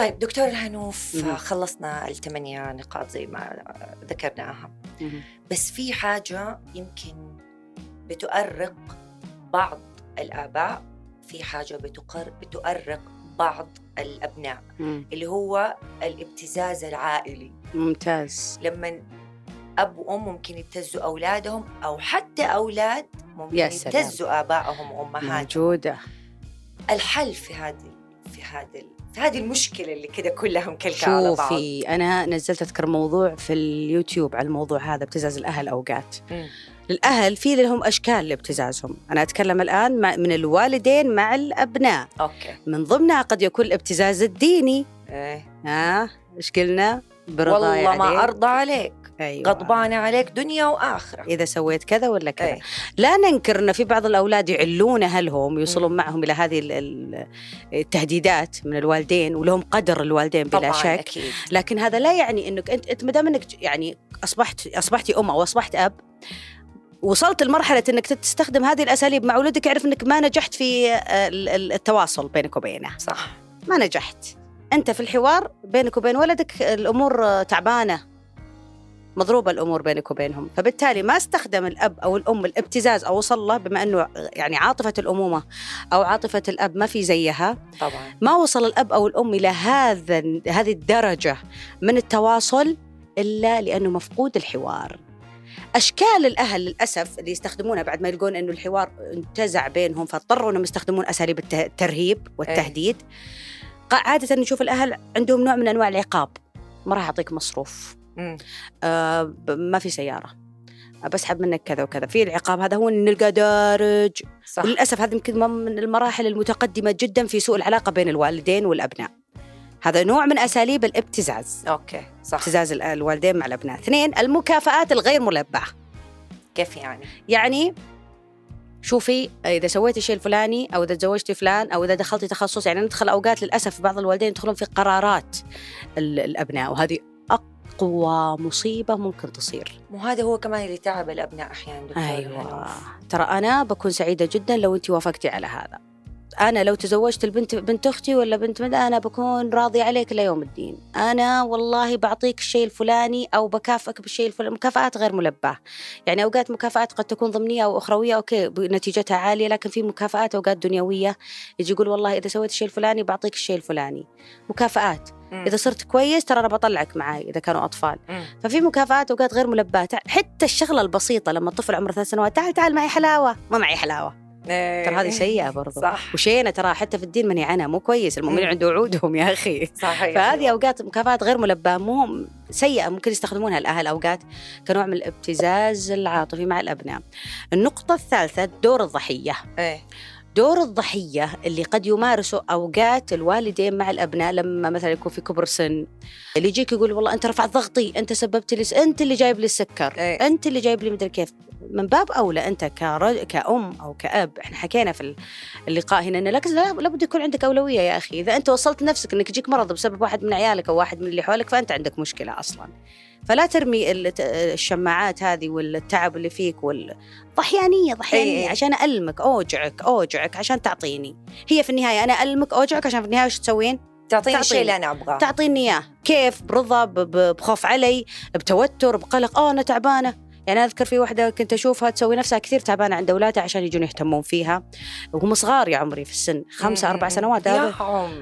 طيب دكتور هنوف. خلصنا الثمانية نقاط زي ما ذكرناها بس في حاجة يمكن بتؤرق بعض الآباء في حاجة بتقر بتؤرق بعض الأبناء مم. اللي هو الابتزاز العائلي ممتاز لما أب وأم ممكن يبتزوا أولادهم أو حتى أولاد ممكن. يبتزوا آبائهم وأمهاتهم موجودة الحل في هذه في هذه في هذه المشكلة اللي كده كلها ملكلكة على بعض. شوفي أنا نزلت أذكر موضوع في اليوتيوب على الموضوع هذا ابتزاز الأهل أوقات. مم. الأهل في لهم أشكال لابتزازهم. أنا أتكلم الآن مع- من الوالدين مع الأبناء. okay. من ضمنها قد يكون الابتزاز الديني. إيه. ها إيش قلنا؟ برضاي والله ما عليك. أرضى عليك. أيوة. غضبانة عليك دنيا وآخرة. إذا سويت كذا ولا كذا؟ إيه. لا ننكر أن في بعض الأولاد يعلون أهلهم ويوصلون معهم إلى هذه ال- ال- التهديدات من الوالدين ولهم قدر الوالدين بلا طبعا شك. أكيد. لكن هذا لا يعني إنك انت أنت ما دام إنك يعني اصبحت اصبحتي أم أو أصبحت أب وصلت لمرحلة إنك تستخدم هذه الأساليب مع ولدك اعرف إنك ما نجحت في ال- التواصل بينك وبينه، صح. ما نجحت. أنت في الحوار بينك وبين ولدك الأمور تعبانة. مضروبة الأمور بينك وبينهم، فبالتالي ما استخدم الأب أو الأم الابتزاز أو وصل له بما أنه يعني عاطفة الأمومة أو عاطفة الأب ما في زيها، طبعا ما وصل الأب أو الأم إلى هذا هذه الدرجة من التواصل إلا لأنه مفقود الحوار. أشكال الأهل للأسف اللي يستخدمونها بعد ما يلقون إنه الحوار انتزع بينهم فاضطروا إنهم يستخدمون أساليب الترهيب والتهديد. قا- عاده نشوف الأهل عندهم نوع من أنواع العقاب. ما راح أعطيك مصروف،. آه ما في سيارة. بسحب منك كذا وكذا، في العقاب هذا هو نلقى دارج. صح. وللاسف هذه يمكن من المراحل المتقدمة جدا في سوء العلاقة بين الوالدين والأبناء. هذا نوع من أساليب الابتزاز، okay صح. ابتزاز ال- الوالدين مع الأبناء. اثنين المكافآت الغير متبعة، كيف يعني؟ يعني شوفي إذا سويتي الشيء الفلاني أو إذا تزوجتي فلان أو إذا دخلتي تخصص يعني ندخل أوقات للأسف بعض الوالدين يدخلون في قرارات ال- الأبناء. وهذه اقوى مصيبة ممكن تصير. مو هذا هو كمان اللي تعب الأبناء أحيانا دكتور هنوف. ترى أنا بكون سعيدة جدا لو انت وافقتي على هذا أنا لو تزوجت البنت بنت أختي ولا بنت مدى أنا بكون راضي عليك ليوم الدين. أنا والله بعطيك الشيء الفلاني أو بكافئك بالشيء الفلاني مكافآت غير ملباة. يعني أوقات مكافآت قد تكون ضمنية أو أخروية أوكي نتيجتها عالية لكن في مكافآت أوقات دنيوية. يجي يقول والله إذا سويت الشيء الفلاني بعطيك الشيء الفلاني. مكافآت. إذا صرت كويس ترى أنا بطلعك معي إذا كانوا أطفال. ففي مكافآت أوقات غير ملباة. حتى الشغلة البسيطة لما الطفل عمره ثلاث سنوات تعال تعال معي حلاوة. ما معي حلاوة. ترى هذه سيئة برضو صح وشينا ترى حتى في الدين منهي عنها مو كويس المؤمنين مم. عنده وعودهم يا أخي صحيح فهذه أوقات مكافآت غير ملباه مو سيئة ممكن يستخدمونها الأهل أوقات كنوع من الابتزاز العاطفي مع الأبناء. النقطة الثالثة دور الضحية. إيه دور الضحية اللي قد يمارسه أوقات الوالدين مع الأبناء لما مثلا يكون في كبر سن. اللي يجيك يقول والله أنت رفعت ضغطي أنت سببت لي أنت اللي جايب لي السكر إيه. أنت اللي جايب لي مدري كيف. من باب أولى أنت كرج... كأم أو كأب إحنا حكينا في اللقاء هنا إنه لكن لا- لابد يكون عندك أولوية يا أخي. إذا أنت وصلت نفسك إنك يجيك مرض بسبب واحد من عيالك أو واحد من اللي حولك فأنت عندك مشكلة أصلا. فلا ترمي الشماعات هذه والتعب اللي فيك وال... ضحيانية ضحيانية. إيه. عشان ألمك. أوجعك أوجعك عشان تعطيني. هي في النهاية أنا ألمك أوجعك عشان في النهاية وش تسوين؟ تعطيني الشيء تعطيني. اللي أنا أبغاه. تعطيني إياه. كيف؟ برضا بخوف علي بتوتر بقلق. آه أنا تعبانة. يعني أذكر في واحدة كنت أشوفها تسوي نفسها كثير تعبانة عند أولادها عشان يجون يهتمون فيها. وهم صغار يا عمري في السن خمسة أربع مم. سنوات. هذا.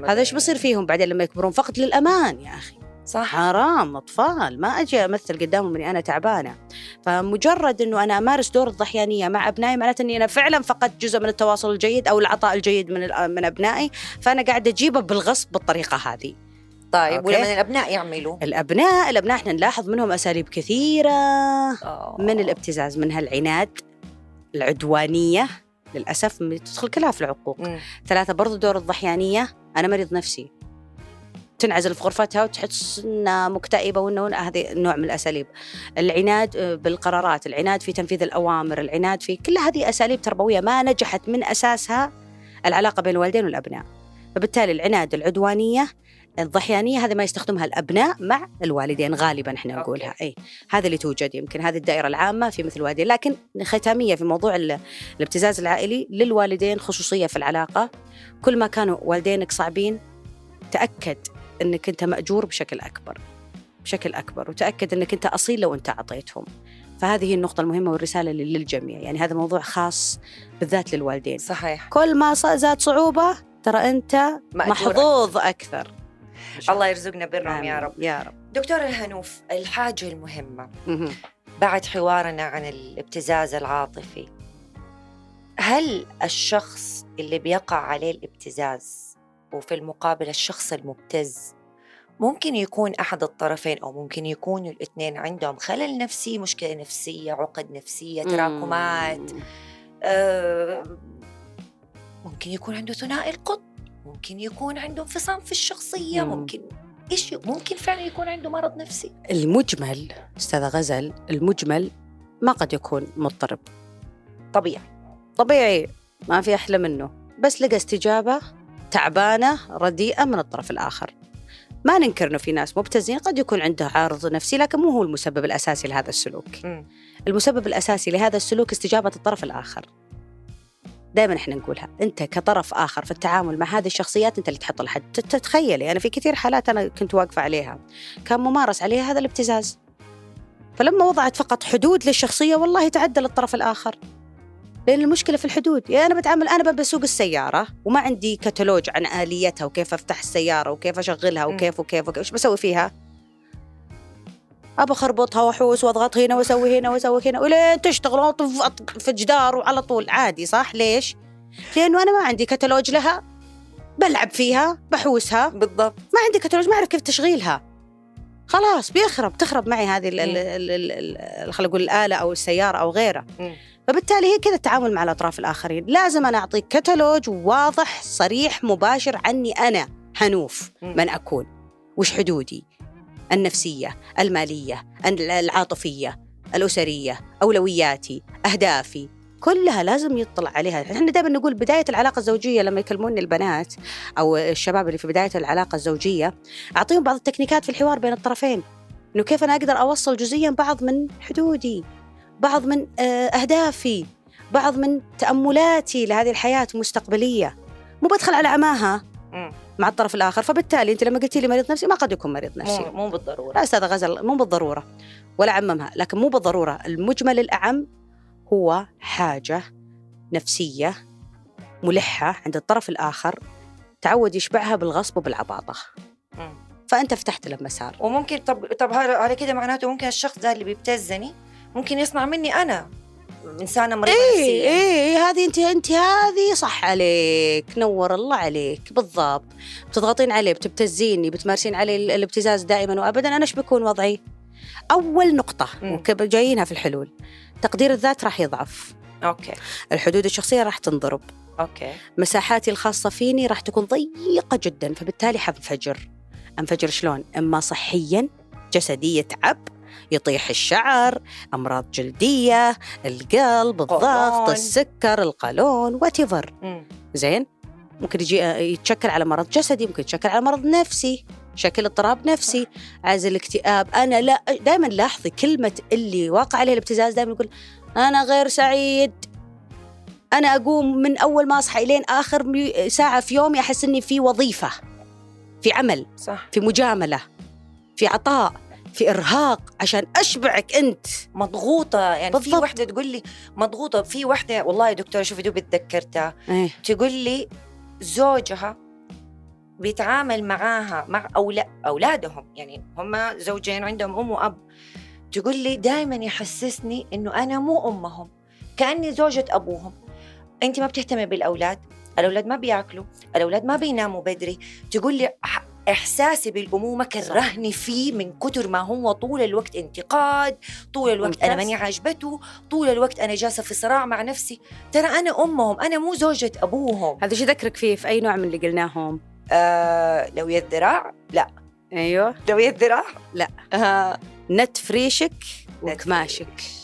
هذا إيش بيصير فيهم بعدين لما يكبرون؟ فقد للأمان يا أخي. صح؟ حرام أطفال. ما أجي أمثل قدامهم إني أنا تعبانة. فمجرد إنه أنا أمارس دور الضحيانية مع أبنائي معناته إني أنا فعلا فقدت جزء من التواصل الجيد أو العطاء الجيد من من أبنائي. فأنا قاعدة أجيبه بالغصب بالطريقة هذه. طيب أوكي. ولما الأبناء يعملوا؟ الأبناء الأبناء إحنا نلاحظ منهم أساليب كثيرة. آه. من الابتزاز منها العناد العدوانية. للأسف تدخل كلها في العقوق. مم. ثلاثة برضو دور الضحيانية. أنا مريض نفسي. تنعزل في غرفتها وتحس إنها مكتئبة وإنه هذه نوع من الأساليب. العناد آه، بالقرارات، العناد في تنفيذ الأوامر، العناد في كل هذه أساليب تربوية ما نجحت من أساسها العلاقة بين الوالدين والأبناء. فبالتالي العناد، العدوانية، الضحيانية هذه ما يستخدمها الأبناء مع الوالدين غالبا إحنا. نقولها إي هذه اللي توجد يمكن هذه الدائرة العامة في مثل الوالدين لكن ختامية في موضوع ال- الابتزاز العائلي للوالدين خصوصية في العلاقة كل ما كانوا والدينك صعبين تأكد إنك أنت مأجور بشكل أكبر بشكل أكبر وتأكد إنك أنت أصيل لو أنت أعطيتهم. فهذه هي النقطة المهمة والرسالة للجميع. يعني هذا موضوع خاص بالذات للوالدين. صحيح. كل ما زاد صعوبة ترى أنت محظوظ أكثر. الله يرزقنا برهم يا رب. يا رب. دكتورة الهنوف الحاجة المهمة. مهم. بعد حوارنا عن الابتزاز العاطفي هل الشخص اللي بيقع عليه الابتزاز وفي المقابل الشخص المبتز. ممكن يكون أحد الطرفين أو ممكن يكونوا الاثنين عندهم خلل نفسي مشكلة نفسية عقد نفسية تراكمات. آه، ممكن يكون عنده ثنائي القطب ممكن يكون عنده انفصام في الشخصية مم. ممكن إيش ممكن فعلا يكون عنده مرض نفسي. المجمل أستاذة غزل المجمل ما قد يكون مضطرب. طبيعي. طبيعي ما في أحلى منه. بس لقى استجابة تعبانة رديئة من الطرف الآخر. ما ننكر إنه في ناس مبتزين قد يكون عنده عارض نفسي لكن مو هو المسبب الأساسي لهذا السلوك. مم. المسبب الأساسي لهذا السلوك استجابة الطرف الآخر. دائما إحنا نقولها. أنت كطرف آخر في التعامل مع هذه الشخصيات أنت اللي تحط الحد. تت- تتخيلي أنا في كثير حالات أنا كنت واقفة عليها. كان ممارس عليها هذا الابتزاز. فلما وضعت فقط حدود للشخصية والله تعدل الطرف الآخر. لأن المشكلة في الحدود. يعني أنا بتعامل أنا بسوق السيارة وما عندي كتالوج عن آليتها وكيف أفتح السيارة وكيف أشغلها. وكيف وكيف وكيف. إيش بسوي فيها؟ أبى أخربطها وأحوس وأضغط هنا وأسوي هنا وأسوي هنا ولين تشتغل وأطف أط- في جدار وعلى طول. عادي صح؟ ليش؟ لأنه أنا ما عندي كتالوج لها. بلعب فيها بحوسها. بالضبط. ما عندي كتالوج ما أعرف كيف تشغيلها. خلاص بيخرب تخرب معي هذه خلينا نقول الآلة أو السيارة أو غيرها. مم. فبالتالي هي كذا التعامل مع الأطراف الآخرين. لازم أنا أعطيك كتالوج واضح صريح مباشر عني أنا حنوف. من اكون وش حدودي؟ النفسية المالية العاطفية الأسرية أولوياتي أهدافي. كلها لازم يطلع عليها. إحنا دائما نقول بداية العلاقة الزوجية لما يكلموني البنات أو الشباب اللي في بداية العلاقة الزوجية أعطيهم بعض التكنيكات في الحوار بين الطرفين. إنه كيف أنا أقدر أوصل جزئيا بعض من حدودي؟ بعض من آه، أهدافي بعض من تأملاتي لهذه الحياة المستقبليه مو بدخل على عماها. مع الطرف الآخر. فبالتالي أنت لما قلتي لي مريض نفسي ما قد يكون مريض نفسي. مو مو بالضرورة. لا أستاذ غزل مو بالضرورة. ولا عممها لكن مو بالضرورة. المجمل الأعم هو حاجة نفسية ملحة عند الطرف الآخر تعود يشبعها بالغصب وبالعباطة. مم. فأنت فتحت له مسار. وممكن طب طب هذا- على كده معناته ممكن الشخص ده اللي بيبتزني ممكن يصنع مني أنا. إنسانة مريضة إيه نفسيا. إيه هذه أنت أنت هذه صح عليك. نور الله عليك بالضبط. بتضغطين عليه بتبتزيني بتمارسين عليه ال- الابتزاز دائما وابدا. أنا إيش بيكون وضعي؟ أول نقطة جايينها في الحلول. تقدير الذات راح يضعف. okay. الحدود الشخصية راح تنضرب. okay. مساحاتي الخاصة فيني راح تكون ضيقة جدا. فبالتالي حنفجر أنفجر شلون؟ إما صحيا جسدي يتعب يطيح الشعر أمراض جلدية القلب الضغط. السكر القولون whatever. زين؟ ممكن يجي يتشكل على مرض جسدي ممكن يتشكل على مرض نفسي شكل اضطراب نفسي عزل اكتئاب أنا لا دائما لاحظي كلمة اللي واقع عليه الابتزاز دائما يقول أنا غير سعيد. أنا أقوم من أول ما أصحى إلين آخر ساعة في يومي أحس إني في وظيفة في عمل صح. في مجاملة في عطاء. في إرهاق عشان أشبعك أنت. مضغوطة يعني في بالضبط. وحدة تقول لي مضغوطة في وحدة والله يا دكتورة شوفي دوب تذكرتها. إيه. تقول لي زوجها بيتعامل معاها مع أولا أولادهم يعني هم زوجين عندهم أم وأب. تقول لي دائما يحسسني إنه أنا مو أمهم كأني زوجة أبوهم. أنت ما بتهتمي بالأولاد الأولاد ما بياكلوا الأولاد ما بيناموا بدري. تقول لي إحساسي بالأمومة كرهني فيه من كتر ما هو طول الوقت انتقاد طول الوقت ممتاز. ماني عاجبته طول الوقت أنا جالسة في صراع مع نفسي. ترى أنا أمهم أنا مو زوجة أبوهم. هذا شو ذكرك فيه؟ في أي نوع من اللي قلناهم؟ آه لو يد ذراع لا. أيوه. لو يد ذراع لا. آه. نت فريشك وكماشك.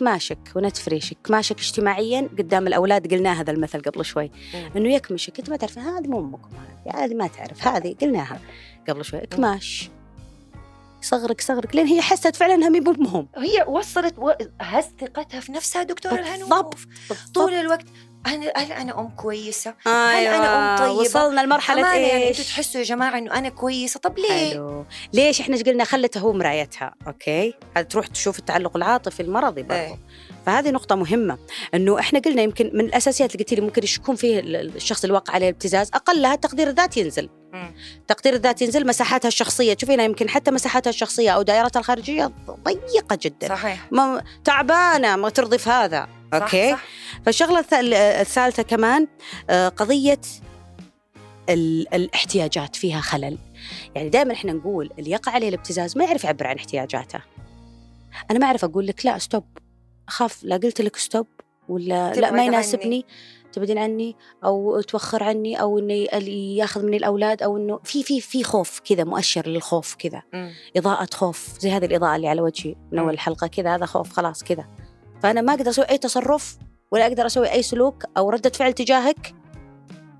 كماشك ونت فريشك. كماشك اجتماعيا قدام الأولاد قلنا هذا المثل قبل شوي. إنه يكمشك انت ما تعرف هذه مو امكم هذه ما تعرف. هذه قلناها قبل شوي. كماش صغرك صغرك. لين هي حست فعلا إنها مي بامهم هي وصلت و... هز ثقتها في نفسها دكتورة الهنوف. طول الوقت أنا هل أنا أم كويسة؟ أيوه أنا أم طيبة؟ وصلنا لمرحلة يعني إيش؟ أنتوا تحسوا يا جماعة إنه أنا كويسة؟ طب ليه؟ حلو. ليش إحنا قلنا؟ خلته هو مرايتها أوكي؟ تروح تشوف التعلق العاطفي المرضي برضه إيه. فهذه نقطة مهمة إنه إحنا قلنا يمكن من الأساسيات اللي قلت لي ممكن يكون فيه ال- الشخص اللي وقع عليه الابتزاز أقلها التقدير الذاتي ينزل. مم. تقدير الذات ينزل مساحاتها الشخصية. تشوفينها يمكن حتى مساحاتها الشخصية أو دائرتها الخارجية ضيقة جدا. صحيح. ما تعبانة ما ترضي في هذا. okay صح. فالشغلة الث- الثالثة كمان آه، قضية ال- الاحتياجات فيها خلل يعني دائما إحنا نقول اللي يقع عليه الابتزاز ما يعرف يعبر عن احتياجاته أنا ما أعرف أقول لك لا ستوب أخاف لا قلت لك stop ولا لا ما. يناسبني تبعدين عني أو توخر عني أو انه ياخذ مني الأولاد أو إنه في في في خوف كذا مؤشر للخوف كذا مم. إضاءة خوف زي هذه الإضاءة اللي على وجهي من مم. أول الحلقة كذا هذا خوف خلاص كذا فأنا ما أقدر أسوي أي تصرف ولا أقدر أسوي أي سلوك أو ردة فعل تجاهك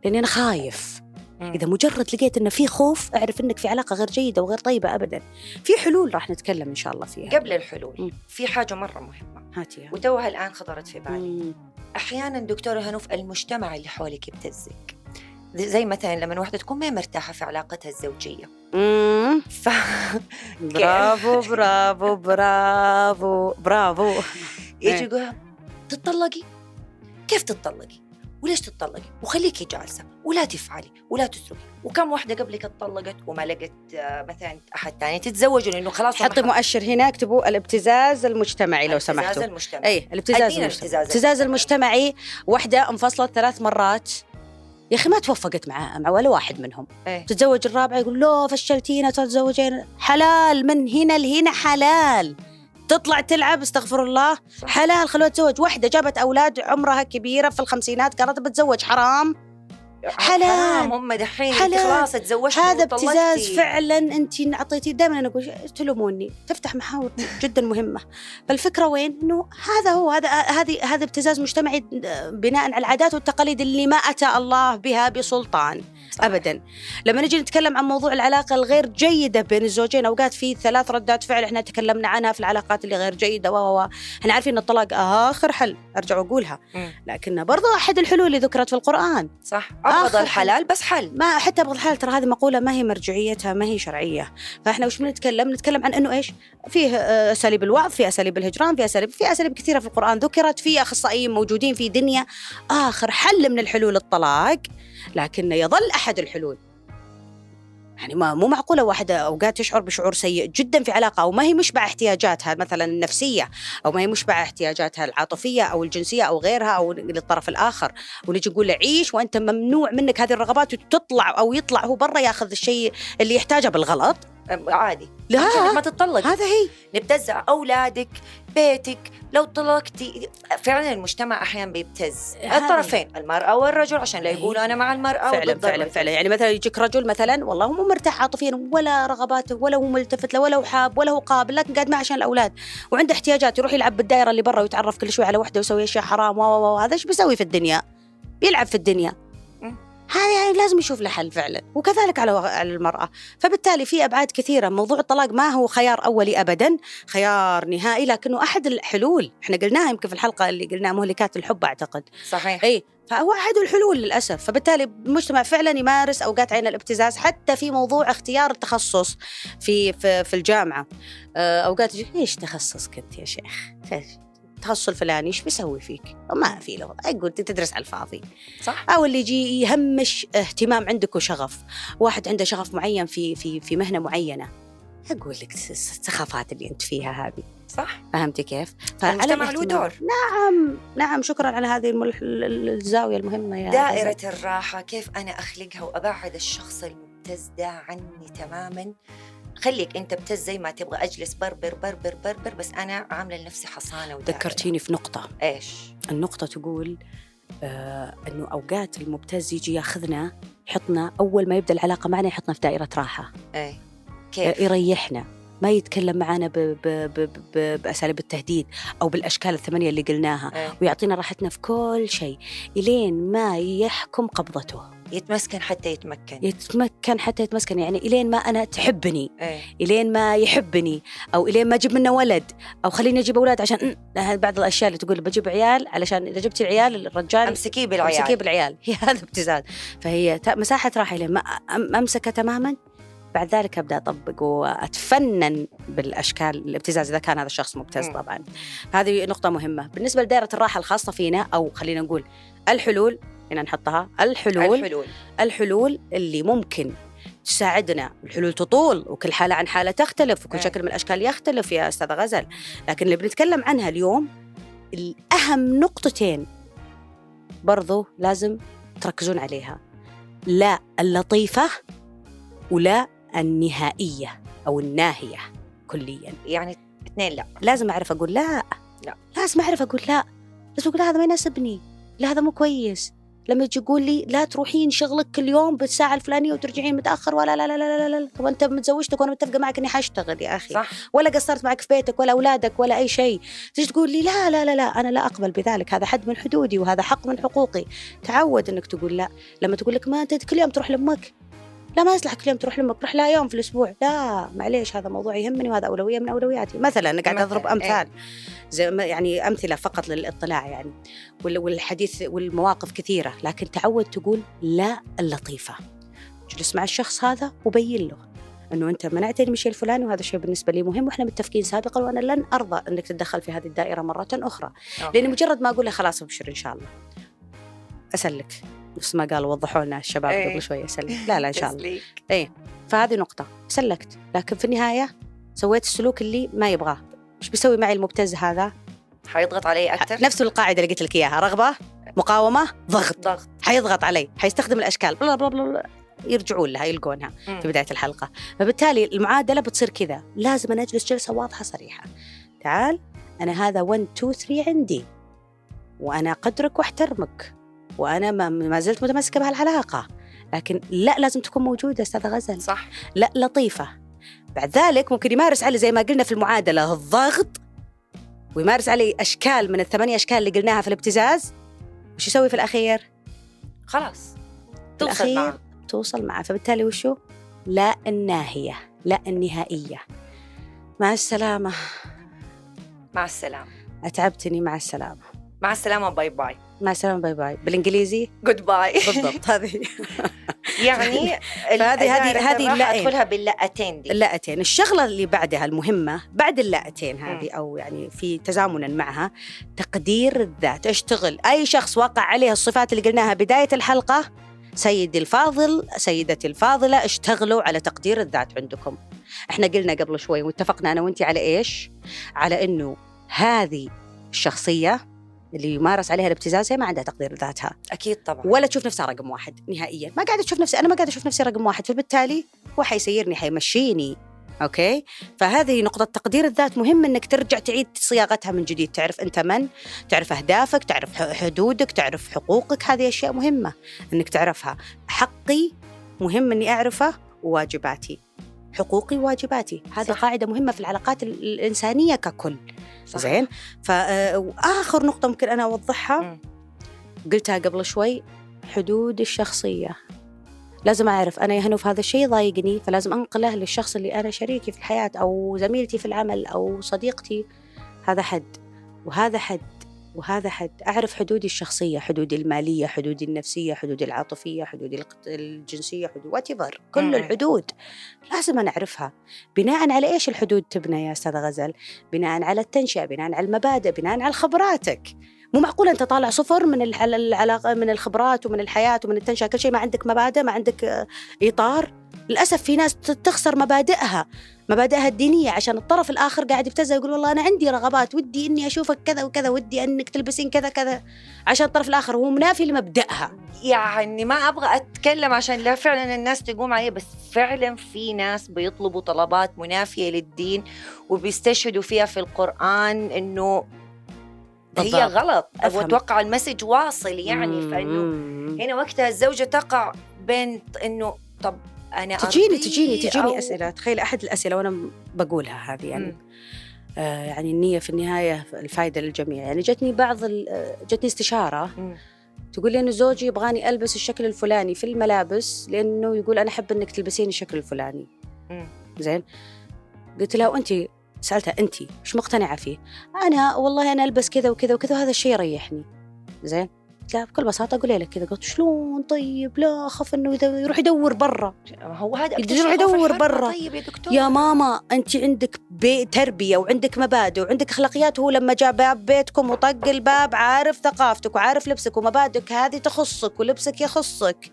لأني أنا خايف. إذا مجرد لقيت إنه في خوف أعرف إنك في علاقة غير جيدة وغير طيبة أبدا في حلول راح نتكلم إن شاء الله فيها قبل الحلول مم. في حاجة مرة مهمة هاتي يا. وتوها الآن خطرت في بالي مم. أحيانا دكتوره هنوف المجتمع اللي حولك يبتزك زي مثلا لما واحدة تكون ما مرتاحة في علاقتها الزوجية مم. ف برافو برافو برافو برافو يجي إيه. يقول تتطلقي؟ كيف تتطلقي؟ وليش تتطلقي؟ وخليكي جالسة ولا تفعلي ولا تسرقي وكم واحدة قبلك اتطلقت وما لقت آه، مثلا أحد ثاني تتزوج لأنه خلاص حطي مؤشر هنا اكتبوا الابتزاز المجتمعي لو سمحتوا. اي الابتزاز المجتمعي. الابتزاز الابتزاز المجتمعي واحدة انفصلت ثلاث مرات. يا أخي ما توفقت مع مع ولا واحد منهم. إيه. تتزوج الرابعة يقول لا فشلتينا تتزوجين. حلال من هنا لهنا حلال. تطلع تلعب استغفر الله. حلال خلوها تتزوج واحدة جابت أولاد عمرها كبيرة في الخمسينات قالت بتزوج حرام حلال. هم دحين حلال. خلاص تزوجتي هذا. ابتزاز فعلا انت أعطيتي دائما أنا أقول تلوموني تفتح محاور جدا مهمة فالفكرة وين إنه هذا هو هذا هذه هذا ابتزاز مجتمعي بناء على العادات والتقاليد اللي ما أتى الله بها بسلطان. ابدا. لما نجي نتكلم عن موضوع العلاقة الغير جيدة بين الزوجين أوقات في ثلاث ردات فعل إحنا تكلمنا عنها في العلاقات اللي غير جيدة و و. إحنا عارفين إن الطلاق آخر حل أرجع وأقولها. مم. لكنه برضو أحد الحلول اللي ذكرت في القرآن. صح. أبغض الحلال بس حل. ما حتى أبغض الحلال ترى هذه مقولة ما هي مرجعيتها ما هي شرعية. فإحنا وش بنتكلم؟ نتكلم عن إنه إيش؟ فيه آه، أساليب الوعظ في أساليب الهجران في أساليب في أساليب كثيرة في القرآن ذكرت في أخصائيين موجودين في دنيا. آخر حل من الحلول الطلاق لكن يظل أحد الحلول. يعني ما مو معقولة واحدة أوقات تشعر بشعور سيء جدا في علاقة أو ما هي مشبع احتياجاتها مثلا النفسية أو ما هي مشبع احتياجاتها العاطفية أو الجنسية أو غيرها أو للطرف الآخر. ونجي نقول له عيش وأنت ممنوع منك هذه الرغبات وتطلع أو يطلع هو برا ياخذ الشيء اللي يحتاجه بالغلط. أم، عشان ما تتطلق هذا هي نبتزع أولادك بيتك لو طلقتي فعلا المجتمع أحيانا بيبتز. الطرفين المرأة والرجل عشان لا. يقولوا أنا مع المرأة فعلا فعلا. فعلا يعني مثلا يجيك رجل مثلا والله هو مو مرتاح عاطفيا ولا رغباته ولا هو ملتفت له ولا هو حاب ولا هو قابل لكن قاعد معه عشان الأولاد وعنده احتياجات يروح يلعب بالدائره اللي برا ويتعرف كل شوي على وحدة ويسوي أشياء حرام و و و هذا إيش بيسوي في الدنيا؟ بيلعب في الدنيا. هذا يعني لازم يشوف له حل فعلا وكذلك على على المرأة. فبالتالي في أبعاد كثيرة. موضوع الطلاق ما هو خيار أولي ابدا خيار نهائي لكنه أحد الحلول. إحنا قلناها يمكن في الحلقة اللي قلناها مهلكات الحب أعتقد. صحيح. اي فهو أحد الحلول للأسف. فبالتالي المجتمع فعلا يمارس أوقات عين الابتزاز حتى في موضوع اختيار التخصص في في, في الجامعة. آه، أوقات يجي إيش تخصصك انت يا شيخ؟ التخصص الفلاني إيش بيسوي فيك؟ ما في له أقول تدرس على الفاضي صح أو اللي يجي يهمش اهتمام عندك وشغف واحد عنده شغف معين في في في مهنة معينة أقول لك السخافات اللي أنت فيها هذه صح فهمتي كيف؟ المجتمع له. دور نعم نعم شكرا على هذه المل... ال- الزاوية المهمة يا دائرة غزل. الراحة كيف أنا أخلقها وأبعد الشخص المبتز ده عني تماما خليك أنت ابتز زي ما تبغى أجلس بربر بربر بربر بس أنا عاملة لنفسي حصانة ودائرة ذكرتيني في نقطة. إيش؟ النقطة تقول آه إنه أوقات المبتز يجي ياخذنا يحطنا أول ما يبدأ العلاقة معنا يحطنا في دائرة راحة. إيه. آه كيف؟ يريحنا. ما يتكلم معنا ب... ب... ب... ب... بأساليب التهديد أو بالأشكال الثمانية اللي قلناها. إيه. ويعطينا راحتنا في كل شيء إلين ما يحكم قبضته. يتمسكن حتى يتمكن. يتمكن حتى يتمسكن. يعني إلين ما أنا تحبني. إيه. إلين ما يحبني. أو إلين ما أجيب منه ولد. أو خليني أجيب أولاد عشان بعض الأشياء اللي تقول بجيب عيال علشان إذا جبت العيال الرجال أمسكيه بالعيال. أمسكيه بالعيال. هي هذا ابتزاز. فهي مساحة راحة إلين ما أمسكه تماما. بعد ذلك أبدأ أطبق وأتفنن بالأشكال الابتزاز إذا كان هذا الشخص مبتز. طبعا. هذه نقطة مهمة. بالنسبة لدائرة الراحة الخاصة فينا أو خلينا نقول الحلول هنا نحطها. الحلول. الحلول. الحلول اللي ممكن تساعدنا. الحلول تطول وكل حالة عن حالة تختلف وكل إيه. شكل من الأشكال يختلف يا أستاذة غزل. لكن اللي بنتكلم عنها اليوم الأهم نقطتين برضو لازم تركزون عليها. لا اللطيفة ولا النهائية أو الناهية كليا. يعني اثنين لا. لازم أعرف أقول لا. لا. لازم أعرف أقول لا. لازم أقول هذا ما يناسبني. لا هذا مو كويس. لما يجي يقول لي لا تروحين شغلك كل يوم بالساعة الفلانية وترجعين متأخر ولا لا لا لا لا لا, لا. طب أنت متزوجتك وأنا متفقة معك إني حاشتغل يا أخي. صح. ولا قصرت معك في بيتك ولا أولادك ولا أي شيء. تجي تقول لي لا لا لا لا أنا لا أقبل بذلك. هذا حد من حدودي وهذا حق من حقوقي. تعود إنك تقول لا. لما تقول لك ما أنت كل يوم تروح لأمك. لا ما يصلح كل يوم تروح لأمك روح لا يوم في الأسبوع. لا معليش هذا موضوع يهمني وهذا أولوية من أولوياتي. مثلا أنا قاعد مثلاً، أضرب إيه. زي ما- يعني أمثلة فقط للإطلاع يعني. وال- والحديث والمواقف كثيرة لكن تعود تقول لا اللطيفة. جلس مع الشخص هذا وبين له إنه أنت منعتني من الشيء الفلاني وهذا الشيء بالنسبة لي مهم وإحنا متفقين سابقا وأنا لن أرضى أنك تتدخل في هذه الدائرة مرة أخرى. Okay. لأني مجرد ما أقول له خلاص أبشر إن شاء الله. أسلك. نفس ما قالوا وضحوا لنا الشباب إيه. قبل شوية أسلك. لا لا إن شاء الله. إيه. فهذه نقطة. سلكت. لكن في النهاية سويت السلوك اللي ما يبغاه. إيش بيسوي معي المبتز هذا؟ حيضغط علي أكثر نفس القاعدة اللي قلت لك إياها رغبة مقاومة ضغط. ضغط. حيضغط علي حيستخدم الأشكال. بلا بلا بلا بلا. يرجعون لها يلقونها. في بداية الحلقة. فبالتالي المعادلة بتصير كذا. لازم أنا أجلس جلسة واضحة صريحة. تعال أنا هذا 1 2 3 عندي. وأنا اقدرك واحترمك. وأنا ما, ما زلت متمسكة بهالعلاقه لكن لا لازم تكون موجودة أستاذة غزل. صح. لا لطيفة. بعد ذلك ممكن يمارس علي زي ما قلنا في المعادلة الضغط ويمارس علي أشكال من الثمانية أشكال اللي قلناها في الابتزاز. وش يسوي في الأخير؟ خلاص. توصل الأخير معه. توصل معه. فبالتالي وشو؟ لا الناهية لا النهائية. مع السلامة. مع السلامة. أتعبتني مع السلامة. مع السلامة باي باي. مع السلامة باي باي. بالإنجليزي جود باي بالضبط. هذه. يعني فهذه- هذه- هذه. ادخلها باللأتين دي. اللأتين الشغلة اللي بعدها المهمة بعد اللأتين هذه أو يعني في تزامنا معها تقدير الذات. اشتغل. أي شخص وقع عليه الصفات اللي قلناها بداية الحلقة سيدي الفاضل سيدتي الفاضلة اشتغلوا على تقدير الذات عندكم. إحنا قلنا قبل شوي واتفقنا أنا وانت على إيش؟ على أنه هذه الشخصية اللي يمارس عليها الابتزاز هي ما عندها تقدير ذاتها. أكيد طبعا. ولا تشوف نفسها رقم واحد نهائيا. ما قاعدة تشوف نفسي أنا ما قاعدة أشوف نفسي رقم واحد فبالتالي هو حيسيرني حيمشيني. أوكي؟ فهذه نقطة تقدير الذات. مهم إنك ترجع تعيد صياغتها من جديد. تعرف أنت من؟ تعرف أهدافك تعرف حدودك تعرف حقوقك. هذه أشياء مهمة إنك تعرفها. حقي مهم إني أعرفه وواجباتي. حقوقي وواجباتي هذه صح. قاعدة مهمة في العلاقات ال- الإنسانية ككل. صح. زين؟ فآخر نقطة ممكن أنا أوضحها. مم. قلتها قبل شوي حدود الشخصية. لازم أعرف أنا يا هنوف هذا الشيء ضايقني فلازم أنقله للشخص اللي أنا شريكي في الحياة أو زميلتي في العمل أو صديقتي. هذا حد. وهذا حد. وهذا حد أعرف حدودي الشخصية حدودي المالية حدودي النفسية حدودي العاطفية حدودي الجنسية حدود واتيفر كل. الحدود. لازم أنا أعرفها. بناء على إيش الحدود تبنى يا أستاذة غزل؟ بناء على التنشئة بناء على المبادئ بناء على خبراتك. مو معقول أنت طالع صفر من العلاقة من الخبرات ومن الحياة ومن التنشئة. كل شيء ما عندك مبادئ ما عندك آه، إطار. للأسف في ناس تخسر مبادئها. مبادئها الدينية عشان الطرف الآخر قاعد يبتزها يقول والله أنا عندي رغبات ودي إني أشوفك كذا وكذا ودي إنك تلبسين كذا كذا عشان الطرف الآخر هو منافي لمبدأها يعني ما أبغى أتكلم عشان لا فعلا الناس تقوم عليه بس فعلا في ناس بيطلبوا طلبات منافية للدين وبيستشهدوا فيها في القرآن إنه هي بالضبط. غلط أفهم. وأتوقع المسج واصل يعني فإنه. هنا وقتها الزوجة تقع بين إنه طب أنا تجيني تجيني تجيني أو- أسئلة. تخيل أحد الأسئلة وأنا بقولها هذه يعني. مم. آه يعني النية في النهاية الفائده للجميع. يعني جتني بعض ال- جتني استشارة مم. تقول لي إنه زوجي يبغاني ألبس الشكل الفلاني في الملابس لأنه يقول أنا أحب إنك تلبسيني الشكل الفلاني. مم. زين؟ قلت لها وانت سألتها انت إيش مقتنعة فيه؟ أنا والله أنا ألبس كذا وكذا وكذا وهذا الشيء يريحني. زين؟ قلت لها بكل بساطة قولي لك كذا قلت شلون طيب لا أخاف إنه يدو- يروح يدور برا هو هذا يروح يدور. برا. طيب يا دكتور يا ماما انت عندك بي تربية وعندك مبادئ وعندك أخلاقيات هو لما جاء باب بيتكم وطق الباب عارف ثقافتك وعارف لبسك ومبادئك هذه تخصك ولبسك يخصك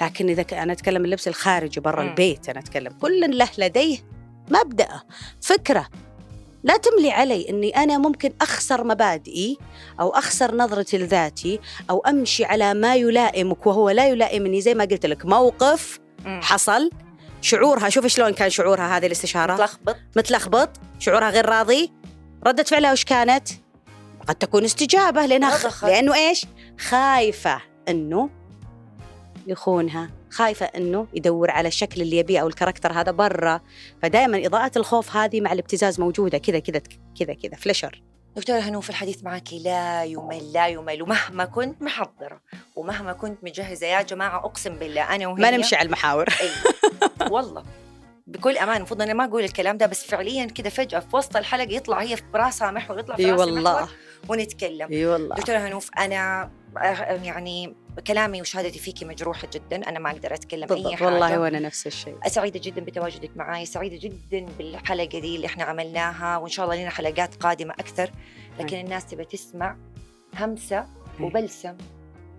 لكن إذا أنا أتكلم اللبس الخارجي برا. البيت أنا أتكلم كل له لديه مبدا فكرة لا تملي علي إني أنا ممكن أخسر مبادئي أو أخسر نظرتي لذاتي أو أمشي على ما يلائمك وهو لا يلائمني. زي ما قلت لك موقف. حصل. شعورها شوف شلون كان شعورها هذه الاستشارة. متلخبط. متلخبط شعورها غير راضي. ردة فعلها وش كانت؟ قد تكون استجابة لأنها خ... رضخت. لأنه إيش؟ خايفة أنه يخونها. خايفة أنه يدور على الشكل اللي يبيه أو الكاركتر هذا برا. فدائما إضاءة الخوف هذه مع الابتزاز موجودة. كذا كذا كذا كذا. فلشر دكتورة هنوف الحديث معك لا يمل لا يمل. ومهما كنت محضرة ومهما كنت مجهزة يا جماعة أقسم بالله أنا وهي ما نمشي على المحاور. أيوة. والله. بكل أمان المفروض أنا ما أقول الكلام ده بس فعليا كده فجأة في وسط الحلقة يطلع هي في راسها محور يطلع في راسي والله. محور. ونتكلم. إي والله. دكتورة هنوف أنا آه، يعني كلامي وشهادتي فيكي مجروحة جدا أنا ما أقدر أتكلم أي بالضبط حاجة. والله وأنا نفس الشيء. سعيدة جدا بتواجدك معي سعيدة جدا بالحلقة دي اللي إحنا عملناها وإن شاء الله لنا حلقات قادمة أكثر. لكن أي. الناس تبى تسمع همسة أي. وبلسم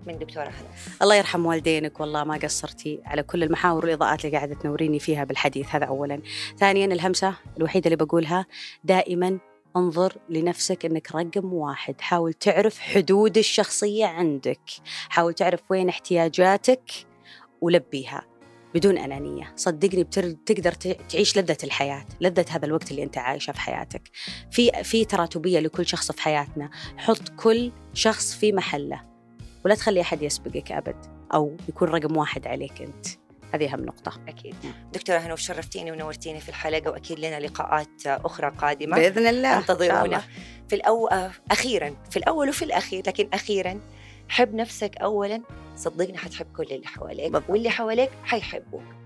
من دكتورة هنا الله يرحم والدينك والله ما قصرتي على كل المحاور والإضاءات اللي قاعدة تنوريني فيها بالحديث هذا أولا. ثانيا الهمسة الوحيدة اللي بقولها دائما انظر لنفسك انك رقم واحد. حاول تعرف حدود الشخصية عندك. حاول تعرف وين احتياجاتك ولبيها بدون أنانية. صدقني بتر... تقدر ت- تعيش لذة الحياة لذة هذا الوقت اللي أنت عايشه في حياتك. في في تراتبية لكل شخص في حياتنا. حط كل شخص في محله. ولا تخلي أحد يسبقك أبد أو يكون رقم واحد عليك أنت. هذه أهم نقطة. أكيد. دكتورة هنوف شرفتيني ونورتيني في الحلقة وأكيد لنا لقاءات أخرى قادمة. بإذن الله انتظرونا. في الأو... آه، أخيرا في الأول وفي الأخير لكن أخيرا حب نفسك أولا صدقني حتحب كل اللي حواليك بالضبط. واللي حواليك حيحبوك.